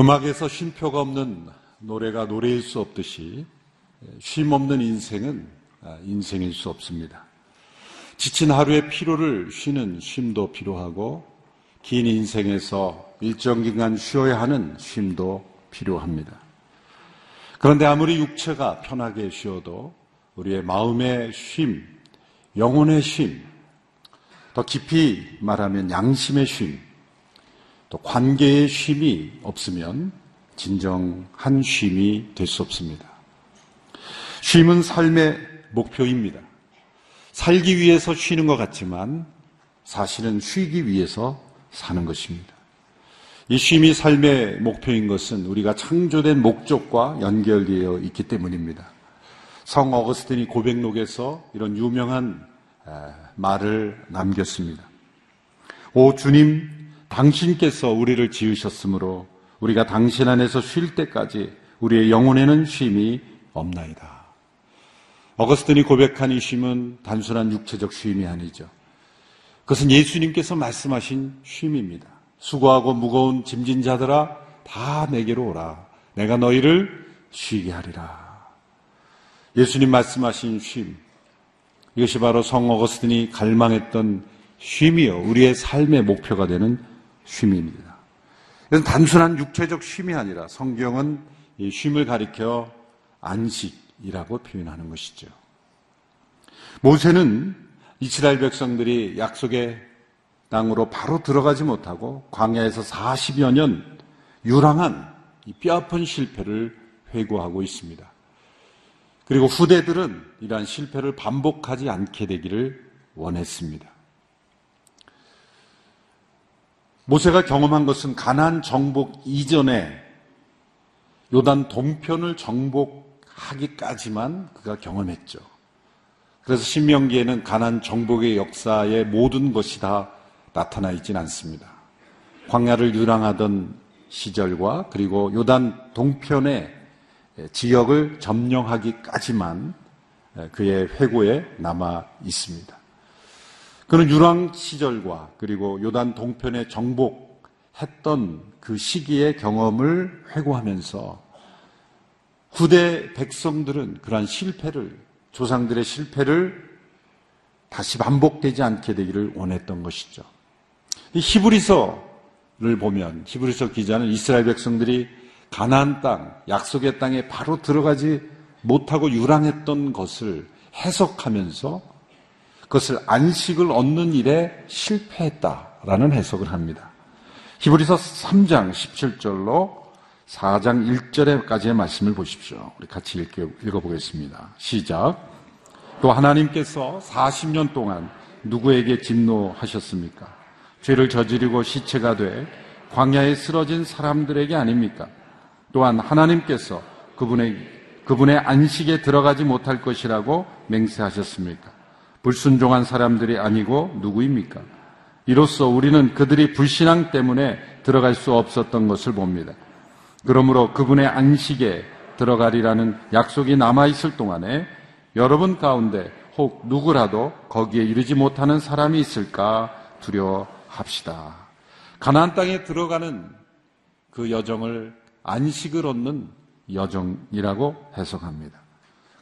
음악에서 쉼표가 없는 노래가 노래일 수 없듯이 쉼 없는 인생은 인생일 수 없습니다. 지친 하루의 피로를 쉬는 쉼도 필요하고 긴 인생에서 일정 기간 쉬어야 하는 쉼도 필요합니다. 그런데 아무리 육체가 편하게 쉬어도 우리의 마음의 쉼, 영혼의 쉼, 더 깊이 말하면 양심의 쉼, 또 관계의 쉼이 없으면 진정한 쉼이 될 수 없습니다. 쉼은 삶의 목표입니다. 살기 위해서 쉬는 것 같지만 사실은 쉬기 위해서 사는 것입니다. 이 쉼이 삶의 목표인 것은 우리가 창조된 목적과 연결되어 있기 때문입니다. 성 어거스틴이 고백록에서 이런 유명한 말을 남겼습니다. 오 주님, 당신께서 우리를 지으셨으므로 우리가 당신 안에서 쉴 때까지 우리의 영혼에는 쉼이 없나이다. 어거스틴이 고백한 이 쉼은 단순한 육체적 쉼이 아니죠. 그것은 예수님께서 말씀하신 쉼입니다. 수고하고 무거운 짐진 자들아 다 내게로 오라. 내가 너희를 쉬게 하리라. 예수님 말씀하신 쉼. 이것이 바로 성 어거스틴이 갈망했던 쉼이요. 우리의 삶의 목표가 되는 쉼입니다. 이건 단순한 육체적 쉼이 아니라 성경은 이 쉼을 가리켜 안식이라고 표현하는 것이죠. 모세는 이스라엘 백성들이 약속의 땅으로 바로 들어가지 못하고 광야에서 40여 년 유랑한 이 뼈아픈 실패를 회고하고 있습니다. 그리고 후대들은 이러한 실패를 반복하지 않게 되기를 원했습니다. 모세가 경험한 것은 가난 정복 이전에 요단 동편을 정복하기까지만 그가 경험했죠. 그래서 신명기에는 가난 정복의 역사의 모든 것이 다 나타나 있진 않습니다. 광야를 유랑하던 시절과 그리고 요단 동편의 지역을 점령하기까지만 그의 회고에 남아 있습니다. 그는 유랑 시절과 그리고 요단 동편에 정복했던 그 시기의 경험을 회고하면서 후대 백성들은 그러한 실패를 조상들의 실패를 다시 반복되지 않게 되기를 원했던 것이죠. 히브리서를 보면 히브리서 기자는 이스라엘 백성들이 가나안 땅, 약속의 땅에 바로 들어가지 못하고 유랑했던 것을 해석하면서 그것을 안식을 얻는 일에 실패했다라는 해석을 합니다. 히브리서 3장 17절로 4장 1절에까지의 말씀을 보십시오. 우리 같이 읽어 보겠습니다. 시작. 또 하나님께서 40년 동안 누구에게 진노하셨습니까? 죄를 저지르고 시체가 돼 광야에 쓰러진 사람들에게 아닙니까? 또한 하나님께서 그분의, 그분의 안식에 들어가지 못할 것이라고 맹세하셨습니까? 불순종한 사람들이 아니고 누구입니까? 이로써 우리는 그들이 불신앙 때문에 들어갈 수 없었던 것을 봅니다. 그러므로 그분의 안식에 들어가리라는 약속이 남아있을 동안에 여러분 가운데 혹 누구라도 거기에 이르지 못하는 사람이 있을까 두려워합시다. 가나안 땅에 들어가는 그 여정을 안식을 얻는 여정이라고 해석합니다.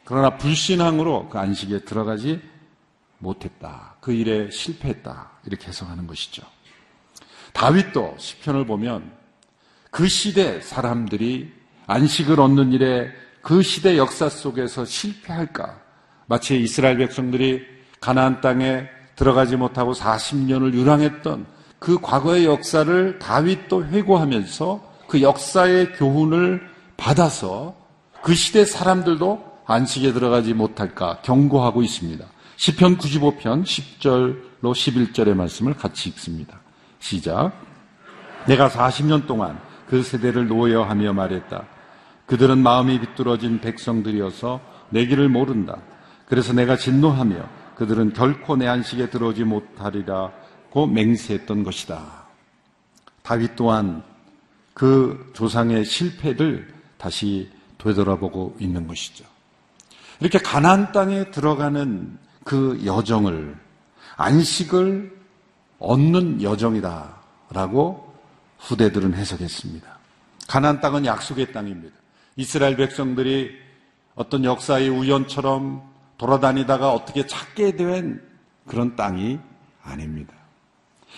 그러나 불신앙으로 그 안식에 들어가지 못했다. 그 일에 실패했다. 이렇게 해석하는 것이죠. 다윗도 시편을 보면 그 시대 사람들이 안식을 얻는 일에 그 시대 역사 속에서 실패할까? 마치 이스라엘 백성들이 가나안 땅에 들어가지 못하고 40년을 유랑했던 그 과거의 역사를 다윗도 회고하면서 그 역사의 교훈을 받아서 그 시대 사람들도 안식에 들어가지 못할까 경고하고 있습니다. 시편 95편 10절로 11절의 말씀을 같이 읽습니다. 시작. 내가 40년 동안 그 세대를 노여하며 말했다. 그들은 마음이 비뚤어진 백성들이어서 내 길을 모른다. 그래서 내가 진노하며 그들은 결코 내 안식에 들어오지 못하리라고 맹세했던 것이다. 다윗 또한 그 조상의 실패를 다시 되돌아보고 있는 것이죠. 이렇게 가나안 땅에 들어가는 그 여정을 안식을 얻는 여정이다라고 후대들은 해석했습니다. 가나안 땅은 약속의 땅입니다. 이스라엘 백성들이 어떤 역사의 우연처럼 돌아다니다가 어떻게 찾게 된 그런 땅이 아닙니다.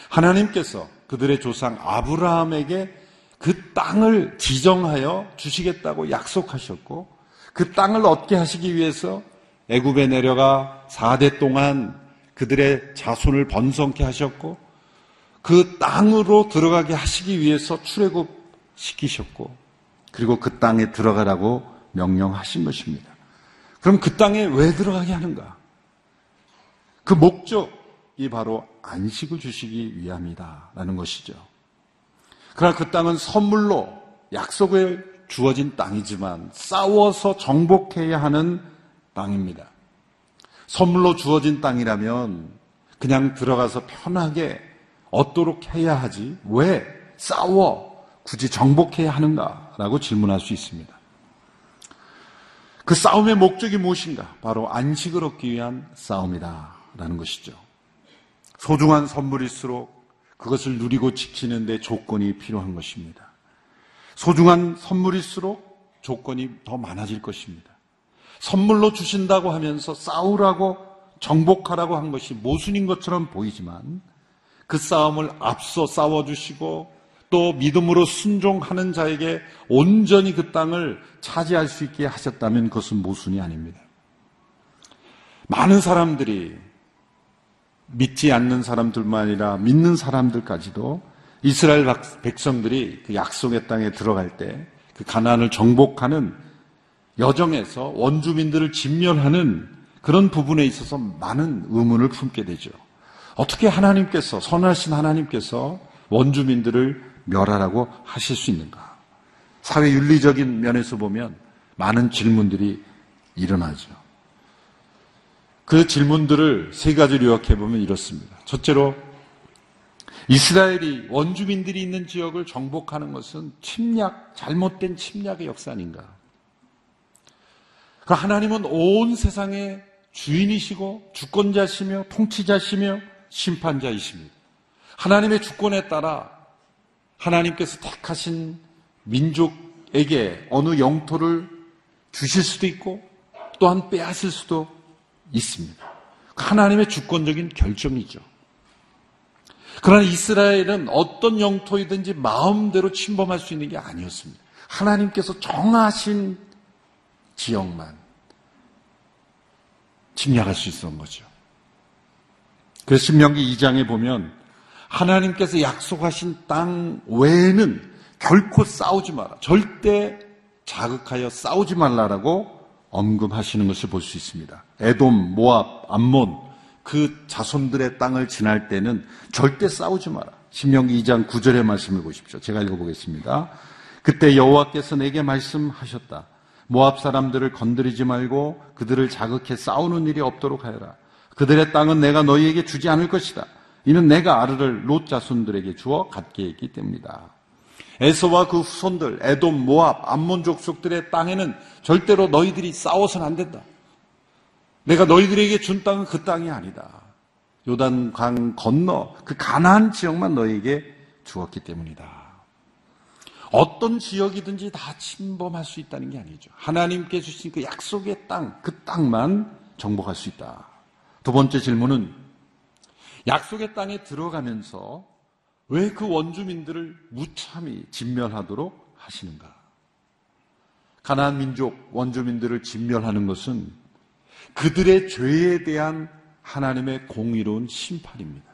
하나님께서 그들의 조상 아브라함에게 그 땅을 지정하여 주시겠다고 약속하셨고 그 땅을 얻게 하시기 위해서 애굽에 내려가 4대 동안 그들의 자손을 번성케 하셨고 그 땅으로 들어가게 하시기 위해서 출애굽 시키셨고 그리고 그 땅에 들어가라고 명령하신 것입니다. 그럼 그 땅에 왜 들어가게 하는가? 그 목적이 바로 안식을 주시기 위함이다라는 것이죠. 그러나 그 땅은 선물로 약속을 주어진 땅이지만 싸워서 정복해야 하는 땅입니다. 선물로 주어진 땅이라면 그냥 들어가서 편하게 얻도록 해야 하지 왜 싸워 굳이 정복해야 하는가라고 질문할 수 있습니다. 그 싸움의 목적이 무엇인가? 바로 안식을 얻기 위한 싸움이다라는 것이죠. 소중한 선물일수록 그것을 누리고 지키는데 조건이 필요한 것입니다. 소중한 선물일수록 조건이 더 많아질 것입니다. 선물로 주신다고 하면서 싸우라고 정복하라고 한 것이 모순인 것처럼 보이지만 그 싸움을 앞서 싸워주시고 또 믿음으로 순종하는 자에게 온전히 그 땅을 차지할 수 있게 하셨다면 그것은 모순이 아닙니다. 많은 사람들이 믿지 않는 사람들만 아니라 믿는 사람들까지도 이스라엘 백성들이 그 약속의 땅에 들어갈 때 그 가난을 정복하는 여정에서 원주민들을 진멸하는 그런 부분에 있어서 많은 의문을 품게 되죠. 어떻게 하나님께서 선하신 하나님께서 원주민들을 멸하라고 하실 수 있는가? 사회 윤리적인 면에서 보면 많은 질문들이 일어나죠. 그 질문들을 세 가지로 요약해 보면 이렇습니다. 첫째로 이스라엘이 원주민들이 있는 지역을 정복하는 것은 침략, 잘못된 침략의 역사 아닌가? 그 하나님은 온 세상의 주인이시고 주권자시며 통치자시며 심판자이십니다. 하나님의 주권에 따라 하나님께서 택하신 민족에게 어느 영토를 주실 수도 있고 또한 빼앗을 수도 있습니다. 하나님의 주권적인 결정이죠. 그러나 이스라엘은 어떤 영토이든지 마음대로 침범할 수 있는 게 아니었습니다. 하나님께서 정하신 지역만 침략할 수 있었던 거죠. 그래서 신명기 2장에 보면 하나님께서 약속하신 땅 외에는 결코 싸우지 마라. 절대 자극하여 싸우지 말라라고 언급하시는 것을 볼 수 있습니다. 에돔, 모압, 암몬 그 자손들의 땅을 지날 때는 절대 싸우지 마라. 신명기 2장 9절의 말씀을 보십시오. 제가 읽어보겠습니다. 그때 여호와께서 내게 말씀하셨다. 모압 사람들을 건드리지 말고 그들을 자극해 싸우는 일이 없도록 하여라. 그들의 땅은 내가 너희에게 주지 않을 것이다. 이는 내가 아르를 롯 자손들에게 주어 갖게 했기 때문이다. 에서와 그 후손들, 에돔, 모압, 암몬 족속들의 땅에는 절대로 너희들이 싸워서는 안 된다. 내가 너희들에게 준 땅은 그 땅이 아니다. 요단 강 건너 그 가나안 지역만 너희에게 주었기 때문이다. 어떤 지역이든지 다 침범할 수 있다는 게 아니죠. 하나님께 주신 그 약속의 땅, 그 땅만 정복할 수 있다. 두 번째 질문은 약속의 땅에 들어가면서 왜 그 원주민들을 무참히 진멸하도록 하시는가? 가나안 민족 원주민들을 진멸하는 것은 그들의 죄에 대한 하나님의 공의로운 심판입니다.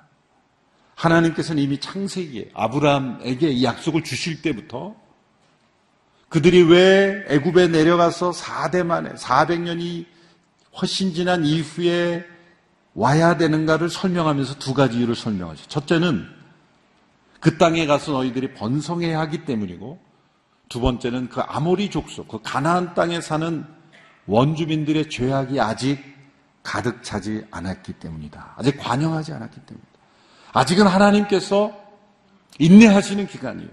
하나님께서는 이미 창세기에 아브라함에게 이 약속을 주실 때부터 그들이 왜 애굽에 내려가서 4대 만에 400년이 훨씬 지난 이후에 와야 되는가를 설명하면서 두 가지 이유를 설명하죠. 첫째는 그 땅에 가서 너희들이 번성해야 하기 때문이고 두 번째는 그 아모리 족속, 그 가나안 땅에 사는 원주민들의 죄악이 아직 가득 차지 않았기 때문이다. 아직 관영하지 않았기 때문이다. 아직은 하나님께서 인내하시는 기간이에요.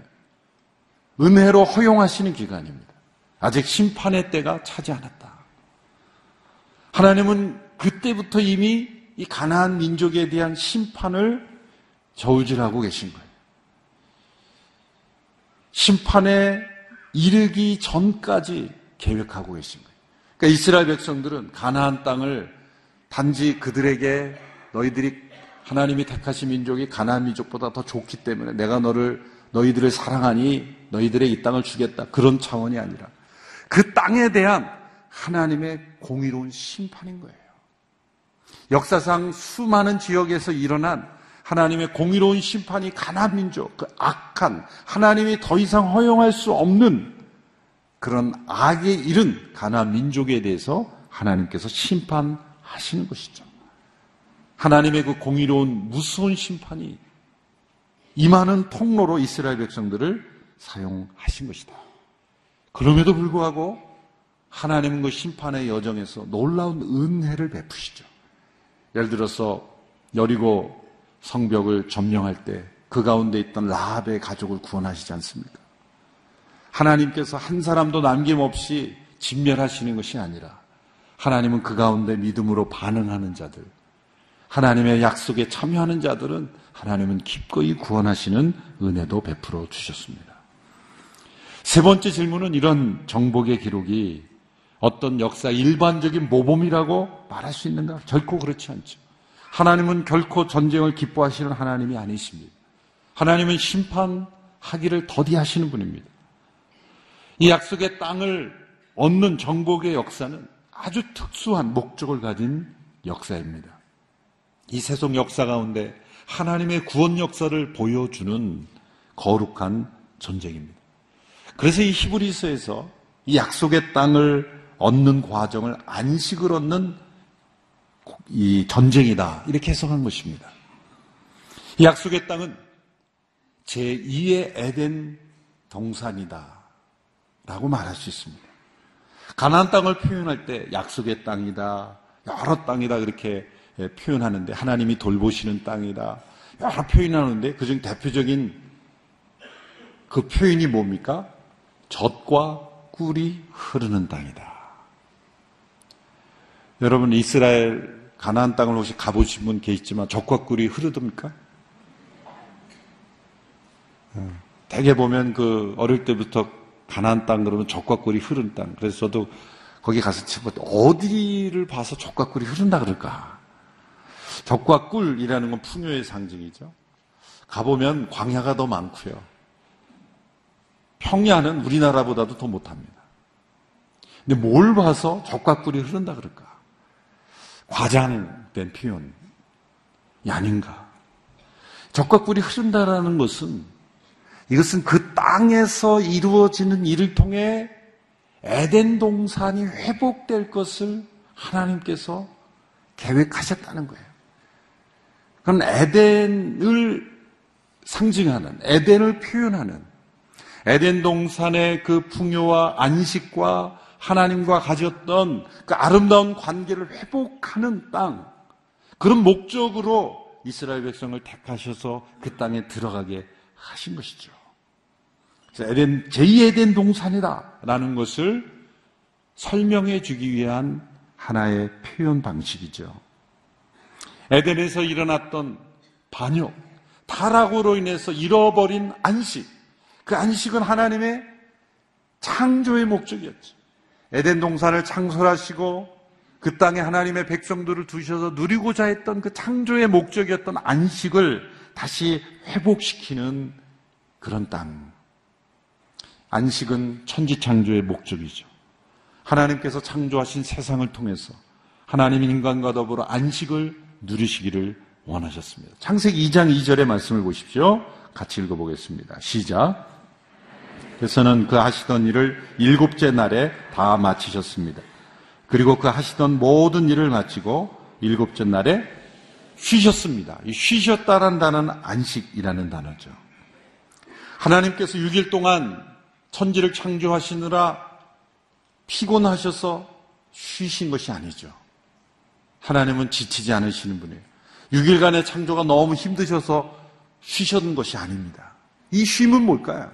은혜로 허용하시는 기간입니다. 아직 심판의 때가 차지 않았다. 하나님은 그때부터 이미 이 가나안 민족에 대한 심판을 저울질하고 계신 거예요. 심판의 이르기 전까지 계획하고 계신 거예요. 그러니까 이스라엘 백성들은 가나안 땅을 단지 그들에게 너희들이 하나님이 택하신 민족이 가나안 민족보다 더 좋기 때문에 내가 너를 너희들을 사랑하니 너희들의 이 땅을 주겠다. 그런 차원이 아니라 그 땅에 대한 하나님의 공의로운 심판인 거예요. 역사상 수많은 지역에서 일어난 하나님의 공의로운 심판이 가난 민족, 그 악한 하나님이 더 이상 허용할 수 없는 그런 악에 이른 가난 민족에 대해서 하나님께서 심판하시는 것이죠. 하나님의 그 공의로운 무서운 심판이 임하는 통로로 이스라엘 백성들을 사용하신 것이다. 그럼에도 불구하고 하나님은 그 심판의 여정에서 놀라운 은혜를 베푸시죠. 예를 들어서 여리고 성벽을 점령할 때 그 가운데 있던 라합의 가족을 구원하시지 않습니까? 하나님께서 한 사람도 남김없이 진멸하시는 것이 아니라 하나님은 그 가운데 믿음으로 반응하는 자들, 하나님의 약속에 참여하는 자들은 하나님은 기꺼이 구원하시는 은혜도 베풀어 주셨습니다. 세 번째 질문은 이런 정복의 기록이 어떤 역사 일반적인 모범이라고 말할 수 있는가? 결코 그렇지 않죠. 하나님은 결코 전쟁을 기뻐하시는 하나님이 아니십니다. 하나님은 심판하기를 더디하시는 분입니다. 이 약속의 땅을 얻는 정복의 역사는 아주 특수한 목적을 가진 역사입니다. 이 세속 역사 가운데 하나님의 구원 역사를 보여주는 거룩한 전쟁입니다. 그래서 이 히브리서에서 이 약속의 땅을 얻는 과정을 안식을 얻는 이 전쟁이다. 이렇게 해석한 것입니다. 이 약속의 땅은 제2의 에덴 동산이다. 라고 말할 수 있습니다. 가나안 땅을 표현할 때 약속의 땅이다. 여러 땅이다. 그렇게 표현하는데 하나님이 돌보시는 땅이다. 여러 표현하는데 그중 대표적인 그 표현이 뭡니까? 젖과 꿀이 흐르는 땅이다. 여러분 이스라엘 가나안 땅을 혹시 가보신 분 계시지만 적과 꿀이 흐르듭니까? 어, 대개 보면 그 어릴 때부터 가나안 땅 그러면 적과 꿀이 흐른 땅. 그래서 저도 거기 가서 어디를 봐서 적과 꿀이 흐른다 그럴까? 적과 꿀이라는 건 풍요의 상징이죠. 가보면 광야가 더 많고요. 평야는 우리나라보다도 더 못합니다. 근데 뭘 봐서 적과 꿀이 흐른다 그럴까? 과장된 표현이 아닌가. 적과 꿀이 흐른다라는 것은 이것은 그 땅에서 이루어지는 일을 통해 에덴 동산이 회복될 것을 하나님께서 계획하셨다는 거예요. 그건 에덴을 상징하는, 에덴을 표현하는, 에덴 동산의 그 풍요와 안식과 하나님과 가졌던 그 아름다운 관계를 회복하는 땅, 그런 목적으로 이스라엘 백성을 택하셔서 그 땅에 들어가게 하신 것이죠. 에덴, 제2에덴 동산이다라는 것을 설명해 주기 위한 하나의 표현 방식이죠. 에덴에서 일어났던 반역, 타락으로 인해서 잃어버린 안식, 그 안식은 하나님의 창조의 목적이었죠. 에덴 동산을 창설하시고 그 땅에 하나님의 백성들을 두셔서 누리고자 했던 그 창조의 목적이었던 안식을 다시 회복시키는 그런 땅. 안식은 천지 창조의 목적이죠. 하나님께서 창조하신 세상을 통해서 하나님 인간과 더불어 안식을 누리시기를 원하셨습니다. 창세기 2장 2절의 말씀을 보십시오. 같이 읽어보겠습니다. 시작. 그래서는 그 하시던 일을 일곱째 날에 다 마치셨습니다. 그리고 그 하시던 모든 일을 마치고 일곱째 날에 쉬셨습니다. 이 쉬셨다라는 단어는 안식이라는 단어죠. 하나님께서 6일 동안 천지를 창조하시느라 피곤하셔서 쉬신 것이 아니죠. 하나님은 지치지 않으시는 분이에요. 6일간의 창조가 너무 힘드셔서 쉬셨는 것이 아닙니다. 이 쉼은 뭘까요?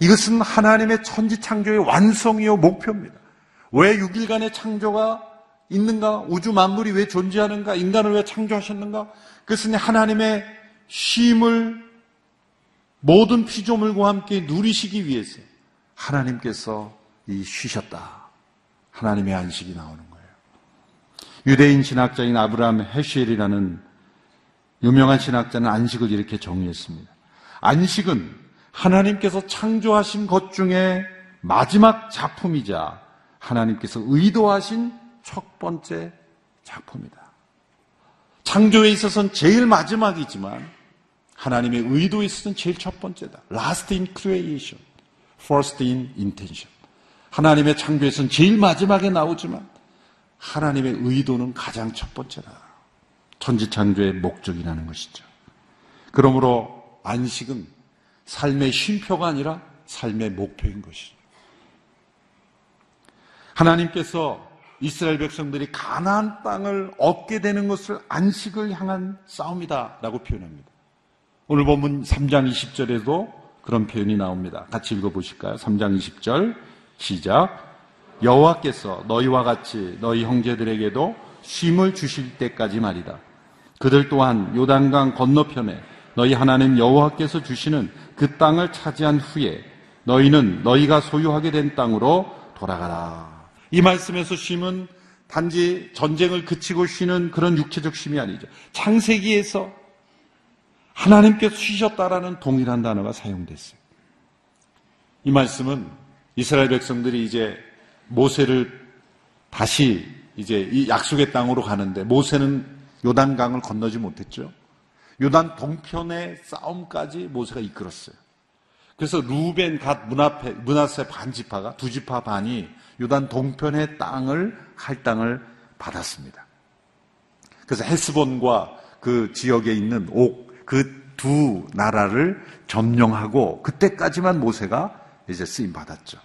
이것은 하나님의 천지 창조의 완성이요 목표입니다. 왜 6일간의 창조가 있는가? 우주 만물이 왜 존재하는가? 인간을 왜 창조하셨는가? 그것은 하나님의 쉼을 모든 피조물과 함께 누리시기 위해서 하나님께서 이 쉬셨다. 하나님의 안식이 나오는 거예요. 유대인 신학자인 아브라함 헤시엘이라는 유명한 신학자는 안식을 이렇게 정의했습니다. 안식은 하나님께서 창조하신 것 중에 마지막 작품이자 하나님께서 의도하신 첫 번째 작품이다. 창조에 있어서는 제일 마지막이지만 하나님의 의도에 있어서는 제일 첫 번째다. Last in creation, first in intention. 하나님의 창조에서는 제일 마지막에 나오지만 하나님의 의도는 가장 첫 번째다. 천지 창조의 목적이라는 것이죠. 그러므로 안식은 삶의 쉼표가 아니라 삶의 목표인 것이죠. 하나님께서 이스라엘 백성들이 가나안 땅을 얻게 되는 것을 안식을 향한 싸움이다라고 표현합니다. 오늘 본문 3장 20절에도 그런 표현이 나옵니다. 같이 읽어 보실까요? 3장 20절 시작. 여호와께서 너희와 같이 너희 형제들에게도 쉼을 주실 때까지 말이다. 그들 또한 요단강 건너편에 너희 하나님 여호와께서 주시는 그 땅을 차지한 후에 너희는 너희가 소유하게 된 땅으로 돌아가라. 이 말씀에서 쉼은 단지 전쟁을 그치고 쉬는 그런 육체적 쉼이 아니죠. 창세기에서 하나님께서 쉬셨다라는 동일한 단어가 사용됐어요. 이 말씀은 이스라엘 백성들이 이제 모세를 다시 이제 이 약속의 땅으로 가는데 모세는 요단강을 건너지 못했죠. 요단 동편의 싸움까지 모세가 이끌었어요. 그래서 루벤 갓 문앞에 문하세 반 지파가 두 지파 반이 요단 동편의 땅을 할땅을 받았습니다. 그래서 헤스본과 그 지역에 있는 옥 그 두 나라를 점령하고 그때까지만 모세가 이제 쓰임 받았죠.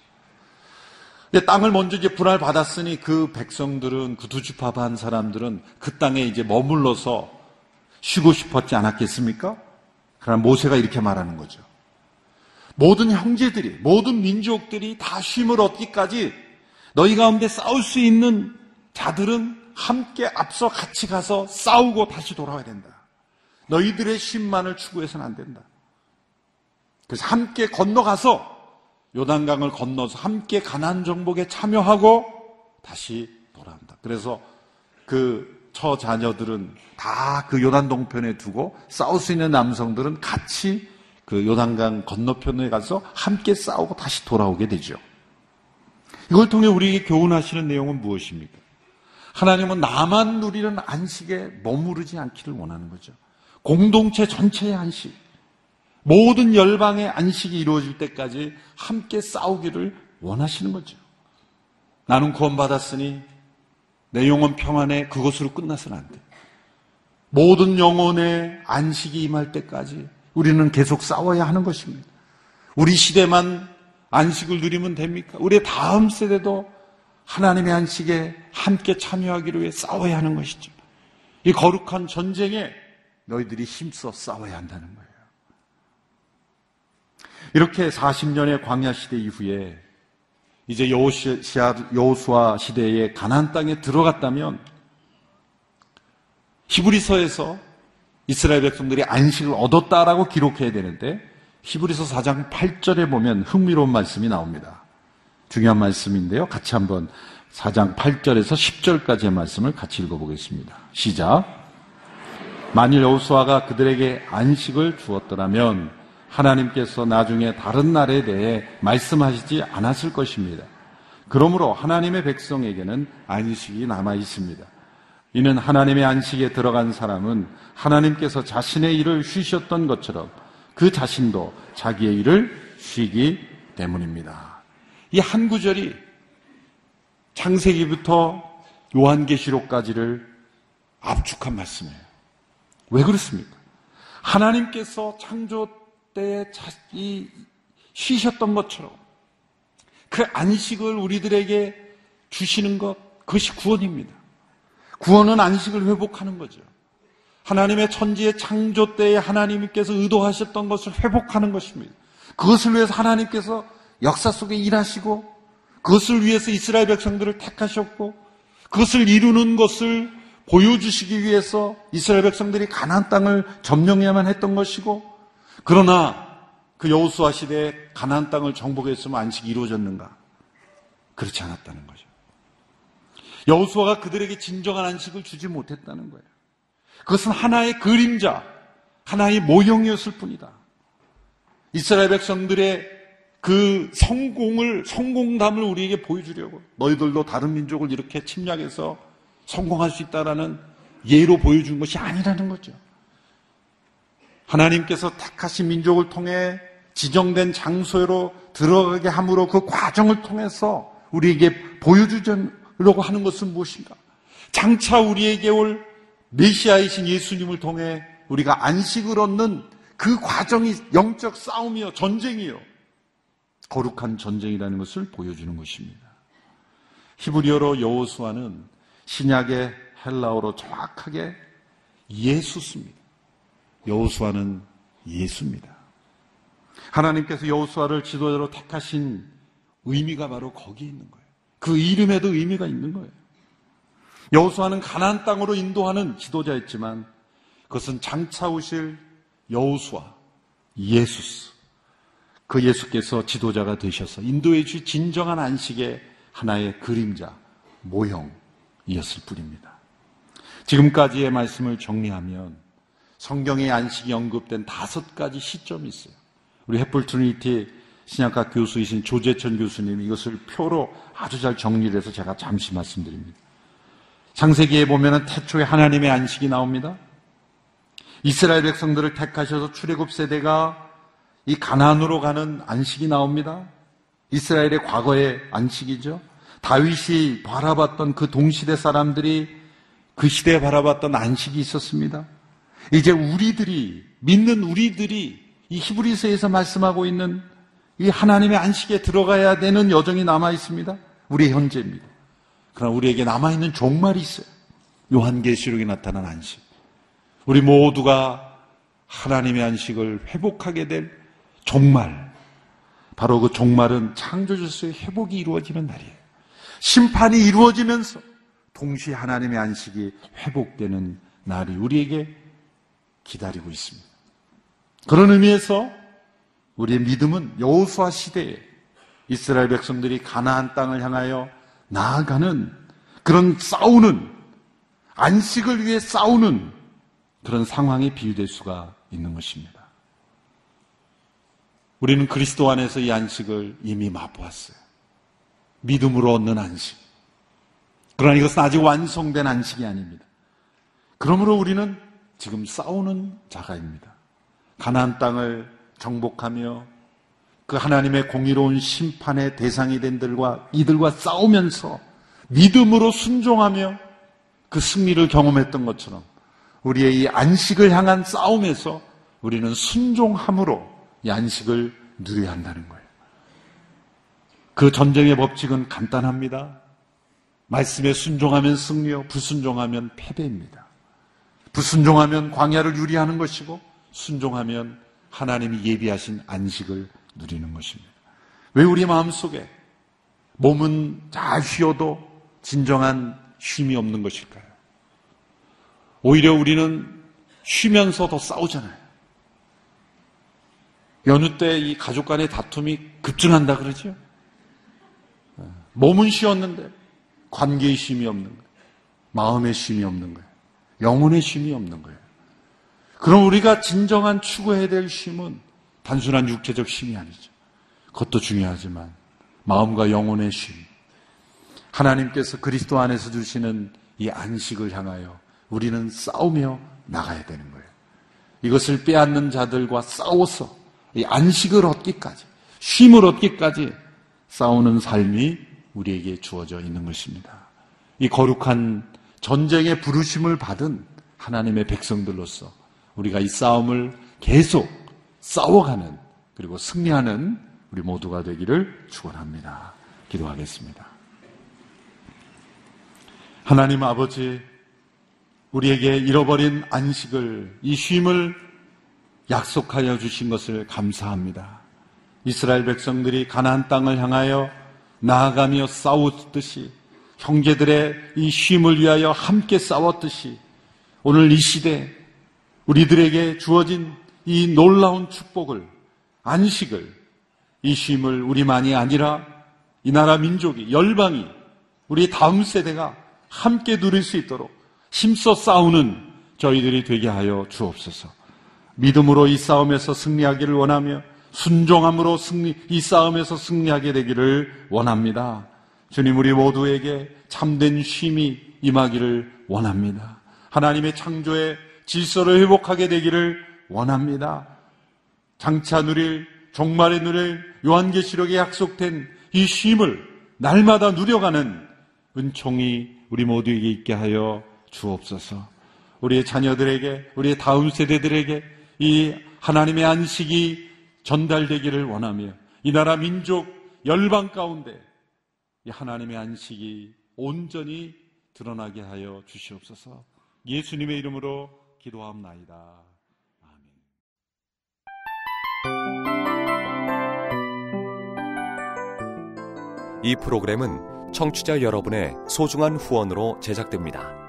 땅을 먼저 이제 분할 받았으니 그 백성들은 그두 지파 반 사람들은 그 땅에 이제 머물러서 쉬고 싶었지 않았겠습니까? 그러나 모세가 이렇게 말하는 거죠. 모든 형제들이, 모든 민족들이 다 쉼을 얻기까지 너희 가운데 싸울 수 있는 자들은 함께 앞서 같이 가서 싸우고 다시 돌아와야 된다. 너희들의 쉼만을 추구해서는 안 된다. 그래서 함께 건너가서 요단강을 건너서 함께 가난 정복에 참여하고 다시 돌아온다. 그래서 그 처 자녀들은 다 그 요단 동편에 두고 싸울 수 있는 남성들은 같이 그 요단강 건너편에 가서 함께 싸우고 다시 돌아오게 되죠. 이걸 통해 우리에게 교훈하시는 내용은 무엇입니까? 하나님은 나만 누리는 안식에 머무르지 않기를 원하는 거죠. 공동체 전체의 안식, 모든 열방의 안식이 이루어질 때까지 함께 싸우기를 원하시는 거죠. 나는 구원받았으니 내 영혼 평안에 그것으로 끝나서는 안 돼. 모든 영혼의 안식이 임할 때까지 우리는 계속 싸워야 하는 것입니다. 우리 시대만 안식을 누리면 됩니까? 우리 다음 세대도 하나님의 안식에 함께 참여하기를 위해 싸워야 하는 것이죠. 이 거룩한 전쟁에 너희들이 힘써 싸워야 한다는 거예요. 이렇게 40년의 광야 시대 이후에 이제 여호수아 시대의 가나안 땅에 들어갔다면 히브리서에서 이스라엘 백성들이 안식을 얻었다라고 기록해야 되는데 히브리서 4장 8절에 보면 흥미로운 말씀이 나옵니다. 중요한 말씀인데요. 같이 한번 4장 8절에서 10절까지의 말씀을 같이 읽어보겠습니다. 시작. 만일 여호수아가 그들에게 안식을 주었더라면 하나님께서 나중에 다른 날에 대해 말씀하시지 않았을 것입니다. 그러므로 하나님의 백성에게는 안식이 남아 있습니다. 이는 하나님의 안식에 들어간 사람은 하나님께서 자신의 일을 쉬셨던 것처럼 그 자신도 자기의 일을 쉬기 때문입니다. 이 한 구절이 창세기부터 요한계시록까지를 압축한 말씀이에요. 왜 그렇습니까? 하나님께서 창조 때에 이 쉬셨던 것처럼 그 안식을 우리들에게 주시는 것, 그것이 구원입니다. 구원은 안식을 회복하는 거죠. 하나님의 천지의 창조 때에 하나님께서 의도하셨던 것을 회복하는 것입니다. 그것을 위해서 하나님께서 역사 속에 일하시고 그것을 위해서 이스라엘 백성들을 택하셨고 그것을 이루는 것을 보여주시기 위해서 이스라엘 백성들이 가나안 땅을 점령해야만 했던 것이고 그러나 그 여호수아 시대에 가나안 땅을 정복했으면 안식이 이루어졌는가? 그렇지 않았다는 거죠. 여호수아가 그들에게 진정한 안식을 주지 못했다는 거예요. 그것은 하나의 그림자, 하나의 모형이었을 뿐이다. 이스라엘 백성들의 그 성공을, 성공담을 우리에게 보여주려고 너희들도 다른 민족을 이렇게 침략해서 성공할 수 있다라는 예로 보여준 것이 아니라는 거죠. 하나님께서 택하신 민족을 통해 지정된 장소로 들어가게 함으로 그 과정을 통해서 우리에게 보여주려고 하는 것은 무엇인가? 장차 우리에게 올 메시아이신 예수님을 통해 우리가 안식을 얻는 그 과정이 영적 싸움이요, 전쟁이요. 거룩한 전쟁이라는 것을 보여주는 것입니다. 히브리어로 여호수아는 신약의 헬라어로 정확하게 예수습니다. 여호수아는 예수입니다. 하나님께서 여호수아를 지도자로 택하신 의미가 바로 거기에 있는 거예요. 그 이름에도 의미가 있는 거예요. 여호수아는 가나안 땅으로 인도하는 지도자였지만 그것은 장차 오실 여호수아 예수스 그 예수께서 지도자가 되셔서 인도해 주신 진정한 안식의 하나의 그림자 모형이었을 뿐입니다. 지금까지의 말씀을 정리하면 성경의 안식이 언급된 다섯 가지 시점이 있어요. 우리 횃불 트리니티 신약학 교수이신 조재천 교수님이 이것을 표로 아주 잘 정리를 해서 제가 잠시 말씀드립니다. 창세기에 보면은 태초에 하나님의 안식이 나옵니다. 이스라엘 백성들을 택하셔서 출애굽 세대가 이 가나안으로 가는 안식이 나옵니다. 이스라엘의 과거의 안식이죠. 다윗이 바라봤던 그 동시대 사람들이 그 시대에 바라봤던 안식이 있었습니다. 이제 우리들이 믿는 우리들이 이 히브리서에서 말씀하고 있는 이 하나님의 안식에 들어가야 되는 여정이 남아 있습니다. 우리의 현재입니다. 그러나 우리에게 남아 있는 종말이 있어요. 요한계시록에 나타난 안식. 우리 모두가 하나님의 안식을 회복하게 될 종말. 바로 그 종말은 창조주스의 회복이 이루어지는 날이에요. 심판이 이루어지면서 동시에 하나님의 안식이 회복되는 날이 우리에게 기다리고 있습니다. 그런 의미에서 우리의 믿음은 여호수아 시대에 이스라엘 백성들이 가나안 땅을 향하여 나아가는 그런 싸우는 안식을 위해 싸우는 그런 상황에 비유될 수가 있는 것입니다. 우리는 그리스도 안에서 이 안식을 이미 맛보았어요. 믿음으로 얻는 안식. 그러나 이것은 아직 완성된 안식이 아닙니다. 그러므로 우리는 지금 싸우는 자가입니다. 가나안 땅을 정복하며 그 하나님의 공의로운 심판의 대상이 된 들과 이들과 싸우면서 믿음으로 순종하며 그 승리를 경험했던 것처럼 우리의 이 안식을 향한 싸움에서 우리는 순종함으로 이 안식을 누려야 한다는 거예요. 그 전쟁의 법칙은 간단합니다. 말씀에 순종하면 승리요, 불순종하면 패배입니다. 불순종하면 광야를 유리하는 것이고 순종하면 하나님이 예비하신 안식을 누리는 것입니다. 왜 우리 마음 속에 몸은 잘 쉬어도 진정한 쉼이 없는 것일까요? 오히려 우리는 쉬면서 더 싸우잖아요. 연휴 때 이 가족 간의 다툼이 급증한다 그러죠? 몸은 쉬었는데 관계의 쉼이 없는 거예요. 마음의 쉼이 없는 거예요. 영혼의 쉼이 없는 거예요. 그럼 우리가 진정한 추구해야 될 쉼은 단순한 육체적 쉼이 아니죠. 그것도 중요하지만 마음과 영혼의 쉼. 하나님께서 그리스도 안에서 주시는 이 안식을 향하여 우리는 싸우며 나가야 되는 거예요. 이것을 빼앗는 자들과 싸워서 이 안식을 얻기까지, 쉼을 얻기까지 싸우는 삶이 우리에게 주어져 있는 것입니다. 이 거룩한 전쟁의 부르심을 받은 하나님의 백성들로서 우리가 이 싸움을 계속 싸워가는 그리고 승리하는 우리 모두가 되기를 축원합니다. 기도하겠습니다. 하나님 아버지 우리에게 잃어버린 안식을 이 쉼을 약속하여 주신 것을 감사합니다. 이스라엘 백성들이 가나안 땅을 향하여 나아가며 싸웠듯이 형제들의 이 쉼을 위하여 함께 싸웠듯이 오늘 이 시대 우리들에게 주어진 이 놀라운 축복을 안식을, 이 쉼을 우리만이 아니라 이 나라 민족이, 열방이, 우리 다음 세대가 함께 누릴 수 있도록 힘써 싸우는 저희들이 되게 하여 주옵소서. 믿음으로 이 싸움에서 승리하기를 원하며 순종함으로 승리, 이 싸움에서 승리하게 되기를 원합니다. 주님 우리 모두에게 참된 쉼이 임하기를 원합니다. 하나님의 창조의 질서를 회복하게 되기를 원합니다. 장차 누릴 종말에 누릴 요한계시록에 약속된 이 쉼을 날마다 누려가는 은총이 우리 모두에게 있게 하여 주옵소서. 우리의 자녀들에게, 우리의 다음 세대들에게 이 하나님의 안식이 전달되기를 원하며 이 나라 민족 열방 가운데 이 하나님의 안식이 온전히 드러나게 하여 주시옵소서. 예수님의 이름으로 기도합나이다. 아멘. 이 프로그램은 청취자 여러분의 소중한 후원으로 제작됩니다.